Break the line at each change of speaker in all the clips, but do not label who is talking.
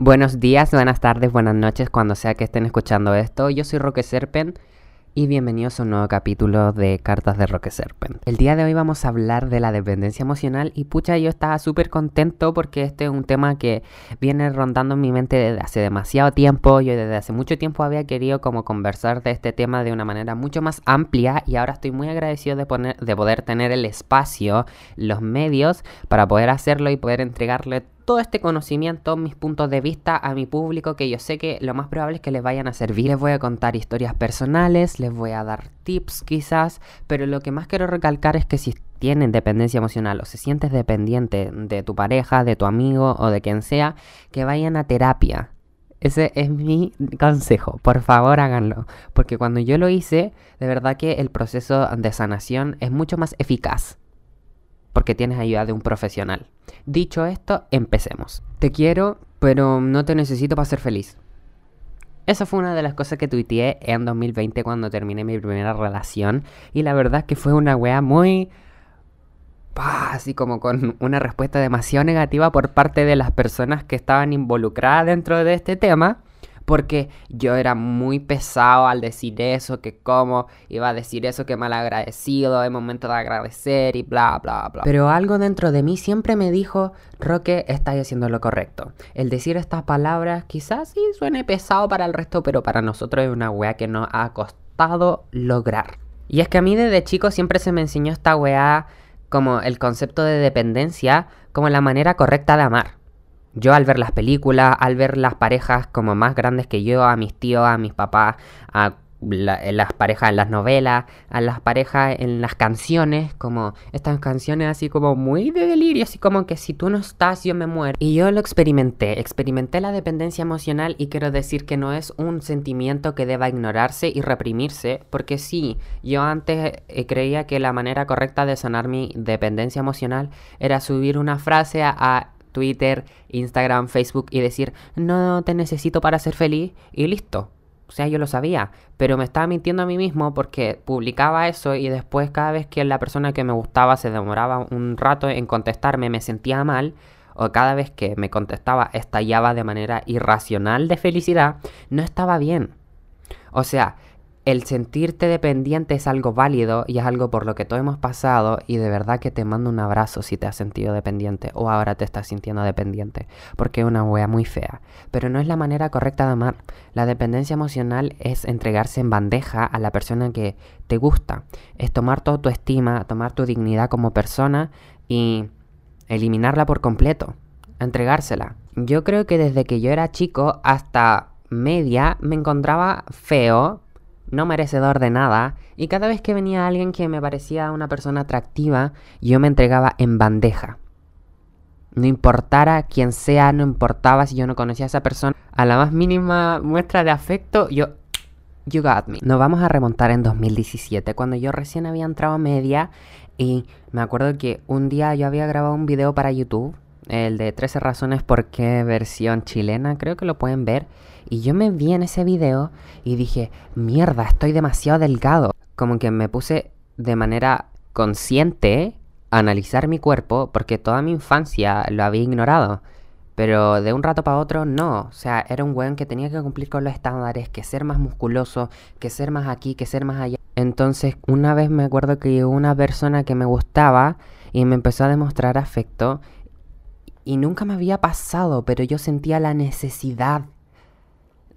Buenos días, buenas tardes, buenas noches, cuando sea que estén escuchando esto. Yo soy Roque Serpen y bienvenidos a un nuevo capítulo de Cartas de Roque Serpent. El día de hoy vamos a hablar de la dependencia emocional y pucha, yo estaba súper contento porque este es un tema que viene rondando en mi mente desde hace demasiado tiempo. Yo desde hace mucho tiempo había querido como conversar de este tema de una manera mucho más amplia y ahora estoy muy agradecido de, poner, de poder tener el espacio, los medios para poder hacerlo y poder entregarle todo este conocimiento, mis puntos de vista a mi público que yo sé que lo más probable es que les vayan a servir. Les voy a contar historias personales, les voy a dar tips quizás, pero lo que más quiero recalcar es que si tienen dependencia emocional o se sientes dependiente de tu pareja, de tu amigo o de quien sea, que vayan a terapia. Ese es mi consejo. Por favor, háganlo. Porque cuando yo lo hice, de verdad que el proceso de sanación es mucho más eficaz porque tienes ayuda de un profesional. Dicho esto, empecemos. Te quiero, pero no te necesito para ser feliz. Esa fue una de las cosas que tuiteé en 2020 cuando terminé mi primera relación. Y la verdad es que fue una wea muy... Así como con una respuesta demasiado negativa por parte de las personas que estaban involucradas dentro de este tema porque yo era muy pesado al decir eso, que como iba a decir eso, que mal agradecido, es momento de agradecer y bla, bla, bla. Pero algo dentro de mí siempre me dijo, Roque, estás haciendo lo correcto. El decir estas palabras quizás sí suene pesado para el resto, pero para nosotros es una weá que nos ha costado lograr. Y es que a mí desde chico siempre se me enseñó esta weá como el concepto de dependencia como la manera correcta de amar. Yo al ver las películas, al ver las parejas como más grandes que yo, a mis tíos, a mis papás, a las parejas en las novelas, a las parejas en las canciones, como estas canciones así como muy de delirio, así como que si tú no estás yo me muero. Y yo lo experimenté, experimenté la dependencia emocional y quiero decir que no es un sentimiento que deba ignorarse y reprimirse, porque sí, yo antes eh, creía que la manera correcta de sanar mi dependencia emocional era subir una frase a Twitter, Instagram, Facebook y decir, no te necesito para ser feliz y listo. O sea, yo lo sabía, pero me estaba mintiendo a mí mismo porque publicaba eso y después cada vez que la persona que me gustaba se demoraba un rato en contestarme me sentía mal o cada vez que me contestaba estallaba de manera irracional de felicidad, no estaba bien. O sea, el sentirte dependiente es algo válido y es algo por lo que todos hemos pasado y de verdad que te mando un abrazo si te has sentido dependiente o ahora te estás sintiendo dependiente, porque es una wea muy fea. Pero no es la manera correcta de amar. La dependencia emocional es entregarse en bandeja a la persona que te gusta, es tomar toda tu estima, tomar tu dignidad como persona y eliminarla por completo, entregársela. Yo creo que desde que yo era chico hasta media me encontraba feo no merecedor de nada, y cada vez que venía alguien que me parecía una persona atractiva, yo me entregaba en bandeja. No importara quién sea, no importaba si yo no conocía a esa persona, a la más mínima muestra de afecto, yo... You got me. Nos vamos a remontar en 2017, cuando yo recién había entrado a media y me acuerdo que un día yo había grabado un video para YouTube el de 13 razones por qué versión chilena, creo que lo pueden ver. Y yo me vi en ese video y dije, mierda, estoy demasiado delgado. Como que me puse de manera consciente a analizar mi cuerpo porque toda mi infancia lo había ignorado. Pero de un rato para otro no. O sea, era un weón que tenía que cumplir con los estándares, que ser más musculoso, que ser más aquí, que ser más allá. Entonces, una vez me acuerdo que llegó una persona que me gustaba y me empezó a demostrar afecto y nunca me había pasado, pero yo sentía la necesidad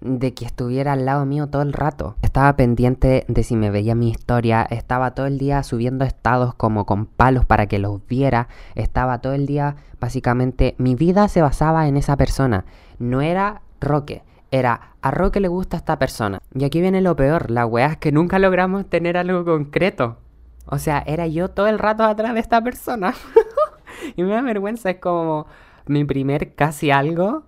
de que estuviera al lado mío todo el rato. Estaba pendiente de si me veía mi historia, estaba todo el día subiendo estados como con palos para que los viera, estaba todo el día, básicamente, mi vida se basaba en esa persona. No era Roque, era a Roque le gusta esta persona. Y aquí viene lo peor, la weá es que nunca logramos tener algo concreto. O sea, era yo todo el rato atrás de esta persona. y me da vergüenza, es como mi primer casi algo.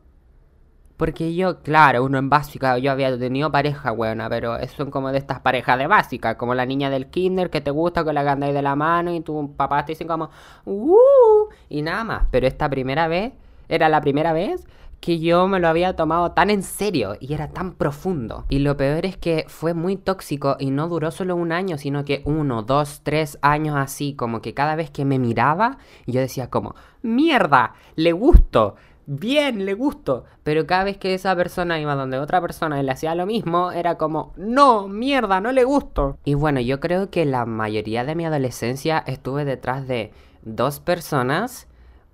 Porque yo, claro, uno en básica, yo había tenido pareja buena, pero son como de estas parejas de básica, como la niña del kinder que te gusta, que la andáis de la mano y tu papá te dicen como, uh, y nada más. Pero esta primera vez, era la primera vez que yo me lo había tomado tan en serio y era tan profundo. Y lo peor es que fue muy tóxico y no duró solo un año, sino que uno, dos, tres años así, como que cada vez que me miraba, yo decía como, mierda, le gusto. bien, le gusto. Pero cada vez que esa persona iba donde otra persona y le hacía lo mismo, era como, no, mierda, no le gusto. Y bueno, yo creo que la mayoría de mi adolescencia estuve detrás de dos personas.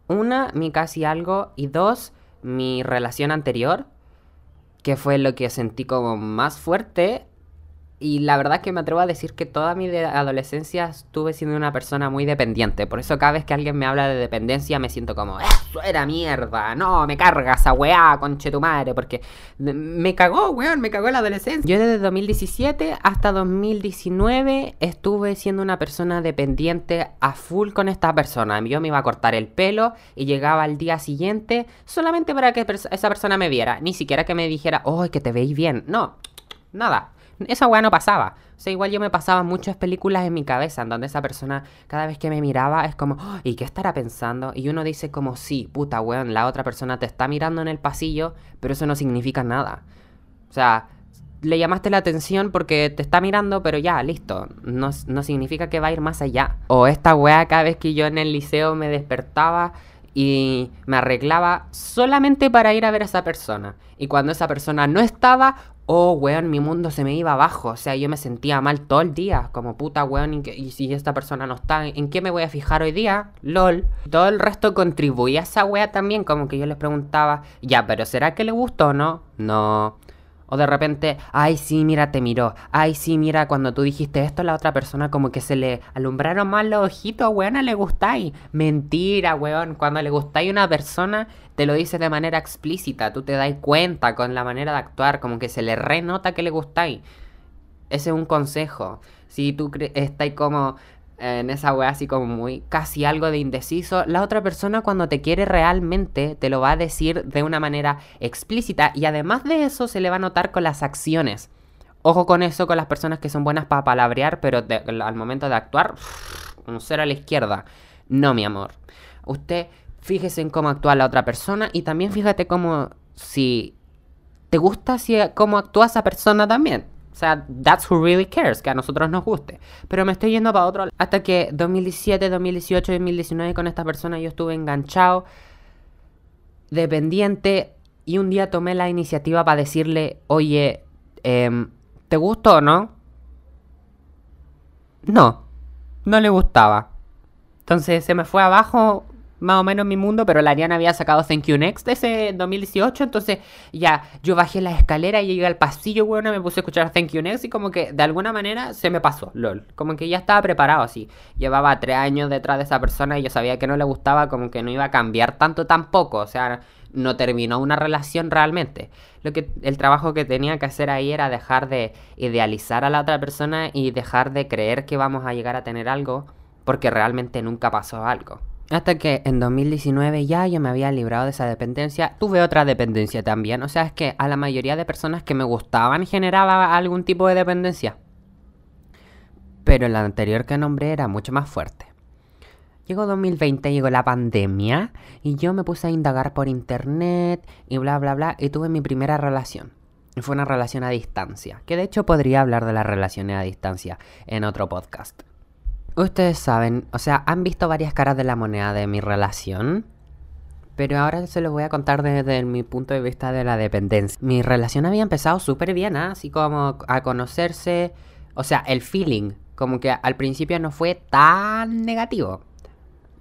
Una, mi casi algo, y dos, mi relación anterior, que fue lo que sentí como más fuerte y la verdad es que me atrevo a decir que toda mi adolescencia estuve siendo una persona muy dependiente. Por eso cada vez que alguien me habla de dependencia me siento como, eso era mierda, no, me carga esa weá, conche tu madre, porque me cagó, weón, me cagó la adolescencia. Yo desde 2017 hasta 2019 estuve siendo una persona dependiente a full con esta persona. Yo me iba a cortar el pelo y llegaba al día siguiente solamente para que esa persona me viera. Ni siquiera que me dijera, oh, que te veis bien. No, nada esa weá no pasaba. O sea, igual yo me pasaba muchas películas en mi cabeza en donde esa persona cada vez que me miraba es como, oh, ¿y qué estará pensando? Y uno dice como, sí, puta weón, la otra persona te está mirando en el pasillo, pero eso no significa nada. O sea, le llamaste la atención porque te está mirando, pero ya, listo. No, no significa que va a ir más allá. O esta weá cada vez que yo en el liceo me despertaba y me arreglaba solamente para ir a ver a esa persona. Y cuando esa persona no estaba, oh, weón, mi mundo se me iba abajo. O sea, yo me sentía mal todo el día. Como puta, weón, y, si esta persona no está, ¿en qué me voy a fijar hoy día? LOL. Todo el resto contribuía a esa wea también. Como que yo les preguntaba, ya, pero ¿será que le gustó o no? No. O de repente, ay, sí, mira, te miró. Ay, sí, mira, cuando tú dijiste esto, la otra persona como que se le alumbraron más los ojitos, weón, le gustáis. Mentira, weón. Cuando le gustáis a una persona, te lo dice de manera explícita. Tú te das cuenta con la manera de actuar, como que se le renota que le gustáis. Ese es un consejo. Si tú estás como en esa wea así como muy casi algo de indeciso, la otra persona cuando te quiere realmente te lo va a decir de una manera explícita y además de eso se le va a notar con las acciones. Ojo con eso, con las personas que son buenas para palabrear, pero al momento de actuar, un cero a la izquierda. No, mi amor. Usted fíjese en cómo actúa la otra persona y también fíjate cómo si te gusta si, cómo actúa esa persona también. O sea, that's who really cares, que a nosotros nos guste. Pero me estoy yendo para otro lado. Hasta que 2017, 2018, 2019 con esta persona yo estuve enganchado, dependiente, y un día tomé la iniciativa para decirle, oye, em, ¿te gustó o no? No, no le gustaba. Entonces se me fue abajo más o menos en mi mundo, pero la Ariana había sacado Thank You Next ese 2018, entonces ya yo bajé la escalera y llegué al pasillo, bueno, me puse a escuchar Thank You Next y como que de alguna manera se me pasó, lol, como que ya estaba preparado así. Llevaba tres años detrás de esa persona y yo sabía que no le gustaba, como que no iba a cambiar tanto tampoco, o sea, no terminó una relación realmente. Lo que el trabajo que tenía que hacer ahí era dejar de idealizar a la otra persona y dejar de creer que vamos a llegar a tener algo porque realmente nunca pasó algo. Hasta que en 2019 ya yo me había librado de esa dependencia. Tuve otra dependencia también. O sea, es que a la mayoría de personas que me gustaban generaba algún tipo de dependencia. Pero la anterior que nombré era mucho más fuerte. Llegó 2020, llegó la pandemia y yo me puse a indagar por internet y bla bla bla y tuve mi primera relación. Fue una relación a distancia, que de hecho podría hablar de las relaciones a distancia en otro podcast. Ustedes saben, o sea, han visto varias caras de la moneda de mi relación. Pero ahora se los voy a contar desde mi punto de vista de la dependencia. Mi relación había empezado súper bien, ¿ah? así como a conocerse. O sea, el feeling, como que al principio no fue tan negativo.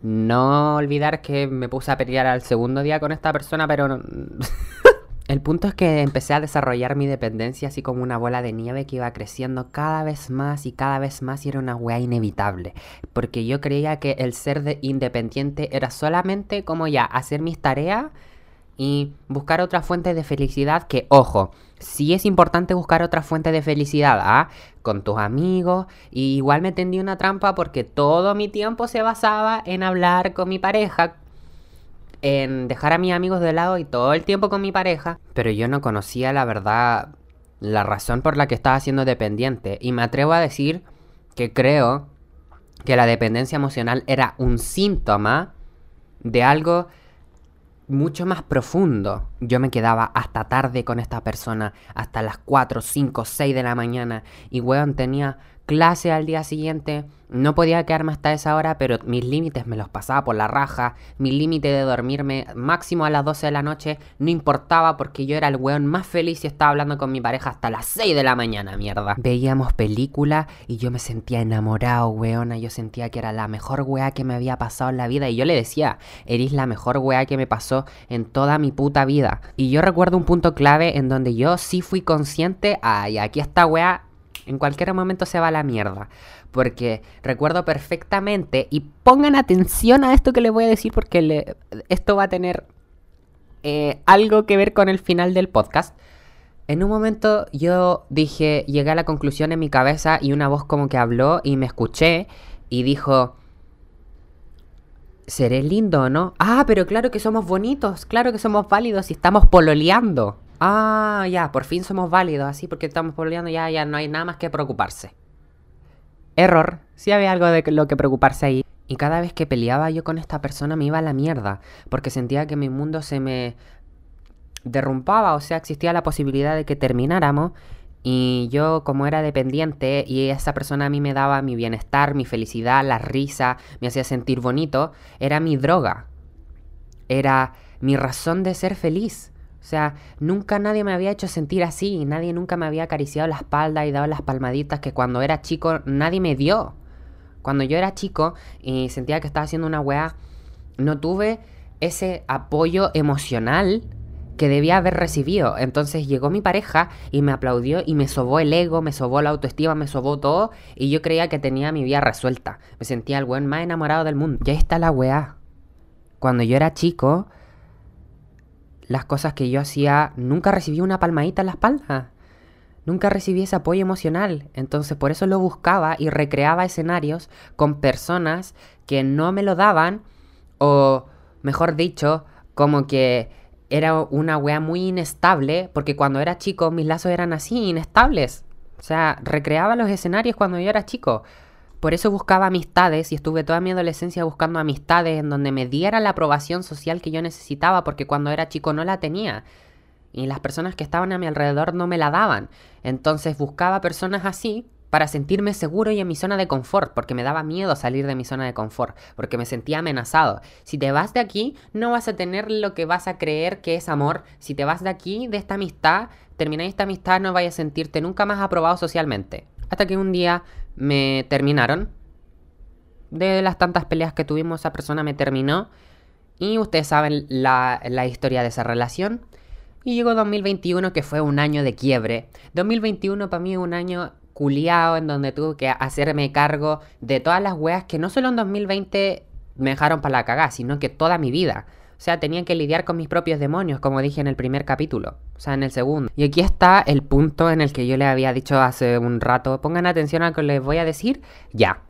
No olvidar que me puse a pelear al segundo día con esta persona, pero no... El punto es que empecé a desarrollar mi dependencia así como una bola de nieve que iba creciendo cada vez más y cada vez más y era una weá inevitable. Porque yo creía que el ser de independiente era solamente como ya hacer mis tareas y buscar otra fuente de felicidad que, ojo, sí es importante buscar otra fuente de felicidad, ¿ah? Con tus amigos. Y igual me tendí una trampa porque todo mi tiempo se basaba en hablar con mi pareja, en dejar a mis amigos de lado y todo el tiempo con mi pareja, pero yo no conocía la verdad, la razón por la que estaba siendo dependiente. Y me atrevo a decir que creo que la dependencia emocional era un síntoma de algo mucho más profundo. Yo me quedaba hasta tarde con esta persona, hasta las 4, 5, 6 de la mañana. Y weón, tenía clase al día siguiente. No podía quedarme hasta esa hora, pero mis límites me los pasaba por la raja. Mi límite de dormirme máximo a las 12 de la noche no importaba porque yo era el weón más feliz y estaba hablando con mi pareja hasta las 6 de la mañana, mierda. Veíamos película y yo me sentía enamorado, weona. Yo sentía que era la mejor weá que me había pasado en la vida. Y yo le decía, eres la mejor weá que me pasó en toda mi puta vida. Y yo recuerdo un punto clave en donde yo sí fui consciente, ay, aquí esta weá en cualquier momento se va a la mierda. Porque recuerdo perfectamente, y pongan atención a esto que les voy a decir porque esto va a tener eh, algo que ver con el final del podcast. En un momento yo dije, llegué a la conclusión en mi cabeza y una voz como que habló y me escuché y dijo, ¿seré lindo o no? Ah, pero claro que somos bonitos, claro que somos válidos y estamos pololeando. Ah, ya, por fin somos válidos, así porque estamos peleando, ya, ya no hay nada más que preocuparse. Error, sí había algo de lo que preocuparse ahí. Y cada vez que peleaba yo con esta persona me iba a la mierda, porque sentía que mi mundo se me derrumpaba, o sea, existía la posibilidad de que termináramos. Y yo, como era dependiente, y esa persona a mí me daba mi bienestar, mi felicidad, la risa, me hacía sentir bonito, era mi droga. Era mi razón de ser feliz. O sea, nunca nadie me había hecho sentir así, nadie nunca me había acariciado la espalda y dado las palmaditas que cuando era chico nadie me dio. Cuando yo era chico y sentía que estaba haciendo una weá, no tuve ese apoyo emocional que debía haber recibido. Entonces llegó mi pareja y me aplaudió y me sobó el ego, me sobó la autoestima, me sobó todo y yo creía que tenía mi vida resuelta. Me sentía el weón más enamorado del mundo. Ya está la weá. Cuando yo era chico, las cosas que yo hacía, nunca recibí una palmadita en la espalda. Nunca recibí ese apoyo emocional. Entonces por eso lo buscaba y recreaba escenarios con personas que no me lo daban o, mejor dicho, como que era una wea muy inestable porque cuando era chico mis lazos eran así, inestables. O sea, recreaba los escenarios cuando yo era chico. Por eso buscaba amistades y estuve toda mi adolescencia buscando amistades en donde me diera la aprobación social que yo necesitaba porque cuando era chico no la tenía. Y las personas que estaban a mi alrededor no me la daban. Entonces buscaba personas así para sentirme seguro y en mi zona de confort, porque me daba miedo salir de mi zona de confort, porque me sentía amenazado. Si te vas de aquí, no vas a tener lo que vas a creer que es amor. Si te vas de aquí, de esta amistad, termináis esta amistad, no vayas a sentirte nunca más aprobado socialmente. Hasta que un día me terminaron. De las tantas peleas que tuvimos, esa persona me terminó. Y ustedes saben la, historia de esa relación. Y llegó 2021 que fue un año de quiebre. 2021 para mí es un año culiado en donde tuve que hacerme cargo de todas las weas que no solo en 2020 me dejaron para la cagada, sino que toda mi vida. O sea, tenía que lidiar con mis propios demonios, como dije en el primer capítulo. O sea, en el segundo. Y aquí está el punto en el que yo le había dicho hace un rato. Pongan atención a lo que les voy a decir. Ya.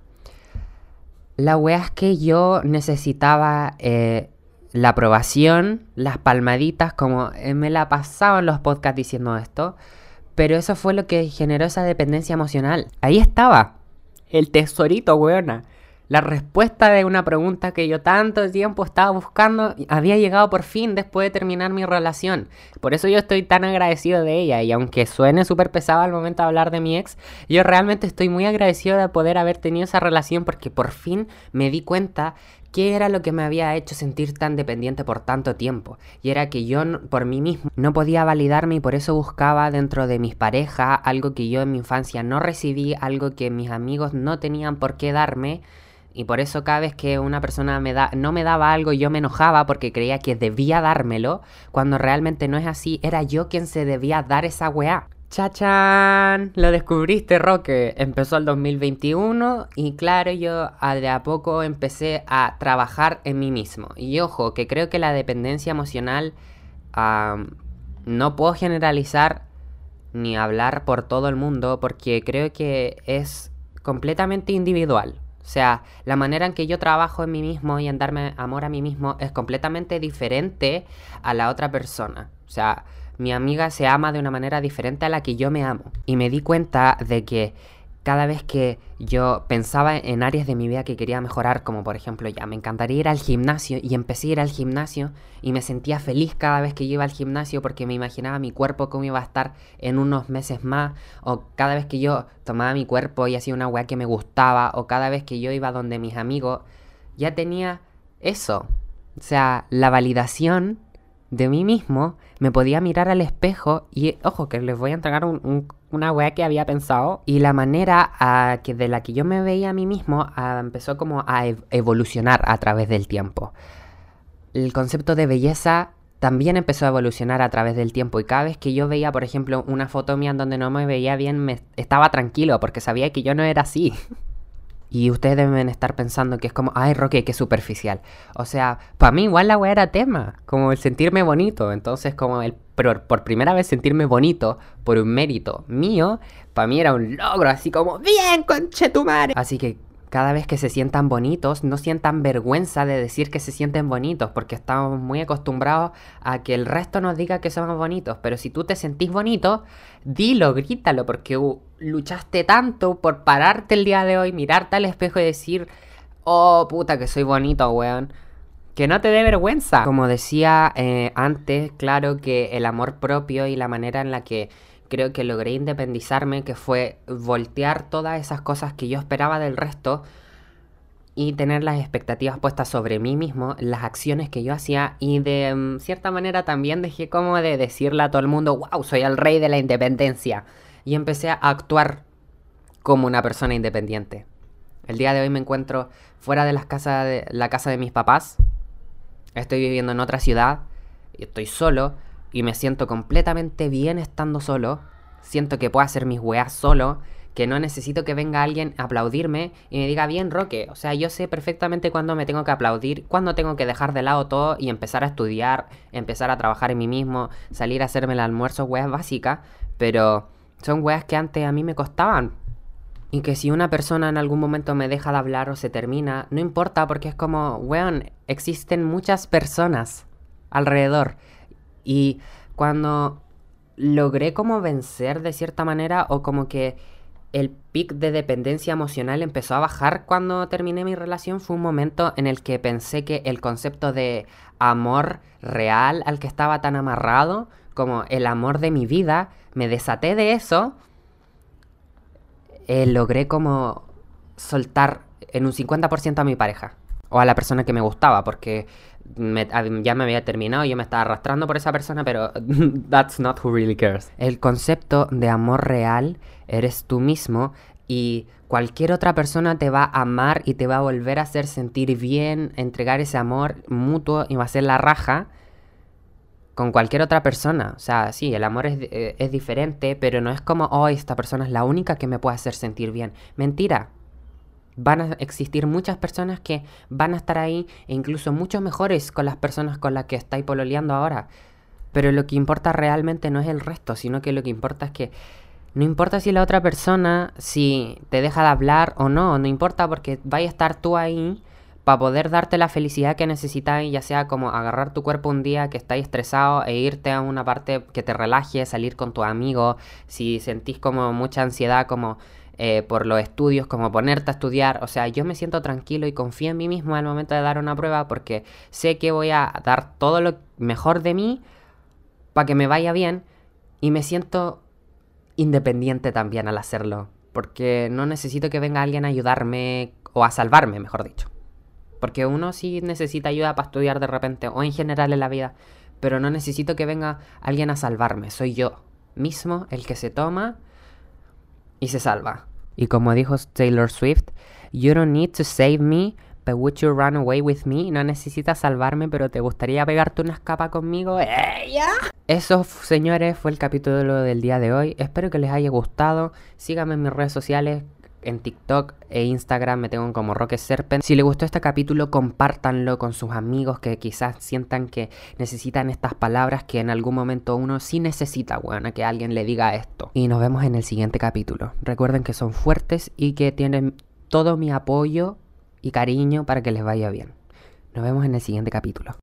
La wea es que yo necesitaba eh, la aprobación, las palmaditas, como eh, me la pasaba en los podcasts diciendo esto. Pero eso fue lo que generó esa dependencia emocional. Ahí estaba. El tesorito, weona. La respuesta de una pregunta que yo tanto tiempo estaba buscando había llegado por fin después de terminar mi relación. Por eso yo estoy tan agradecido de ella y aunque suene súper pesado al momento de hablar de mi ex, yo realmente estoy muy agradecido de poder haber tenido esa relación porque por fin me di cuenta qué era lo que me había hecho sentir tan dependiente por tanto tiempo. Y era que yo por mí mismo no podía validarme y por eso buscaba dentro de mis parejas algo que yo en mi infancia no recibí, algo que mis amigos no tenían por qué darme y por eso cada vez que una persona me da, no me daba algo yo me enojaba porque creía que debía dármelo, cuando realmente no es así, era yo quien se debía dar esa weá. ¡Chachán! Lo descubriste, Roque. Empezó el 2021 y claro, yo de a poco empecé a trabajar en mí mismo. Y ojo, que creo que la dependencia emocional no puedo generalizar ni hablar por todo el mundo porque creo que es completamente individual. O sea, la manera en que yo trabajo en mí mismo y en darme amor a mí mismo es completamente diferente a la otra persona. O sea, mi amiga se ama de una manera diferente a la que yo me amo. Y me di cuenta de que cada vez que yo pensaba en áreas de mi vida que quería mejorar, como por ejemplo, ya me encantaría ir al gimnasio y empecé a ir al gimnasio y me sentía feliz cada vez que yo iba al gimnasio porque me imaginaba mi cuerpo cómo iba a estar en unos meses más, o cada vez que yo tomaba mi cuerpo y hacía una weá que me gustaba, o cada vez que yo iba donde mis amigos, ya tenía eso. O sea, la validación de mí mismo, me podía mirar al espejo y, ojo, que les voy a entregar una weá que había pensado. Y la manera que de la que yo me veía a mí mismo empezó como a evolucionar a través del tiempo. El concepto de belleza también empezó a evolucionar a través del tiempo y cada vez que yo veía, por ejemplo, una foto mía en donde no me veía bien, me estaba tranquilo porque sabía que yo no era así. Y ustedes deben estar pensando que es como, ay, Roque, qué superficial. O sea, para mí igual la weá era tema, como el sentirme bonito. Entonces, como el por primera vez sentirme bonito por un mérito mío, para mí era un logro, así como, bien, conchetumare. Así que cada vez que se sientan bonitos, no sientan vergüenza de decir que se sienten bonitos, porque estamos muy acostumbrados a que el resto nos diga que somos bonitos. Pero si tú te sentís bonito, dilo, grítalo, porque luchaste tanto por pararte el día de hoy, mirarte al espejo y decir, oh puta que soy bonito, weón. Que no te dé vergüenza. Como decía eh, antes, claro que el amor propio y la manera en la que creo que logré independizarme, que fue voltear todas esas cosas que yo esperaba del resto y tener las expectativas puestas sobre mí mismo, las acciones que yo hacía y de mm, cierta manera también dejé como de decirle a todo el mundo, wow, soy el rey de la independencia. Y empecé a actuar como una persona independiente. El día de hoy me encuentro fuera de, las casas de la casa de mis papás. Estoy viviendo en otra ciudad. Estoy solo y me siento completamente bien estando solo. Siento que puedo hacer mis weas solo, que no necesito que venga alguien a aplaudirme y me diga bien Roque. O sea, yo sé perfectamente cuándo me tengo que aplaudir, cuándo tengo que dejar de lado todo y empezar a estudiar, empezar a trabajar en mí mismo, salir a hacerme el almuerzo, weas básicas, pero son weas que antes a mí me costaban. Y que si una persona en algún momento me deja de hablar o se termina, no importa porque es como, weón, existen muchas personas alrededor y cuando logré como vencer de cierta manera o como que el pic de dependencia emocional empezó a bajar cuando terminé mi relación fue un momento en el que pensé que el concepto de amor real al que estaba tan amarrado como el amor de mi vida, me desaté de eso, eh, logré como soltar en un 50% a mi pareja o a la persona que me gustaba, porque ya me había terminado, yo me estaba arrastrando por esa persona, pero that's not who really cares. El concepto de amor real eres tú mismo y cualquier otra persona te va a amar y te va a volver a hacer sentir bien, entregar ese amor mutuo y va a ser la raja con cualquier otra persona. O sea, sí, el amor es, eh, es diferente, pero no es como, oh, esta persona es la única que me puede hacer sentir bien. Mentira, van a existir muchas personas que van a estar ahí e incluso mucho mejores con las personas con las que estáis pololeando ahora. Pero lo que importa realmente no es el resto, sino que lo que importa es que no importa si la otra persona, si te deja de hablar o no, no importa porque vaya a estar tú ahí para poder darte la felicidad que necesitáis, ya sea como agarrar tu cuerpo un día que estáis estresado e irte a una parte que te relaje, salir con tu amigo, si sentís como mucha ansiedad, como eh, por los estudios, como ponerte a estudiar. O sea, yo me siento tranquilo y confío en mí mismo al momento de dar una prueba porque sé que voy a dar todo lo mejor de mí para que me vaya bien y me siento independiente también al hacerlo. Porque no necesito que venga alguien a ayudarme o a salvarme, mejor dicho. Porque uno sí necesita ayuda para estudiar de repente o en general en la vida. Pero no necesito que venga alguien a salvarme. Soy yo mismo el que se toma y se salva. Y como dijo Taylor Swift, You don't need to save me, but would you run away with me? No necesitas salvarme, pero te gustaría pegarte una escapa conmigo. ¿Ella? Eso, señores, fue el capítulo del día de hoy. Espero que les haya gustado. Síganme en mis redes sociales, en TikTok e Instagram me tengo como Roque Serpent. Si les gustó este capítulo, compártanlo con sus amigos que quizás sientan que necesitan estas palabras que en algún momento uno sí necesita, bueno, que alguien le diga esto. Y nos vemos en el siguiente capítulo. Recuerden que son fuertes y que tienen todo mi apoyo y cariño para que les vaya bien. Nos vemos en el siguiente capítulo.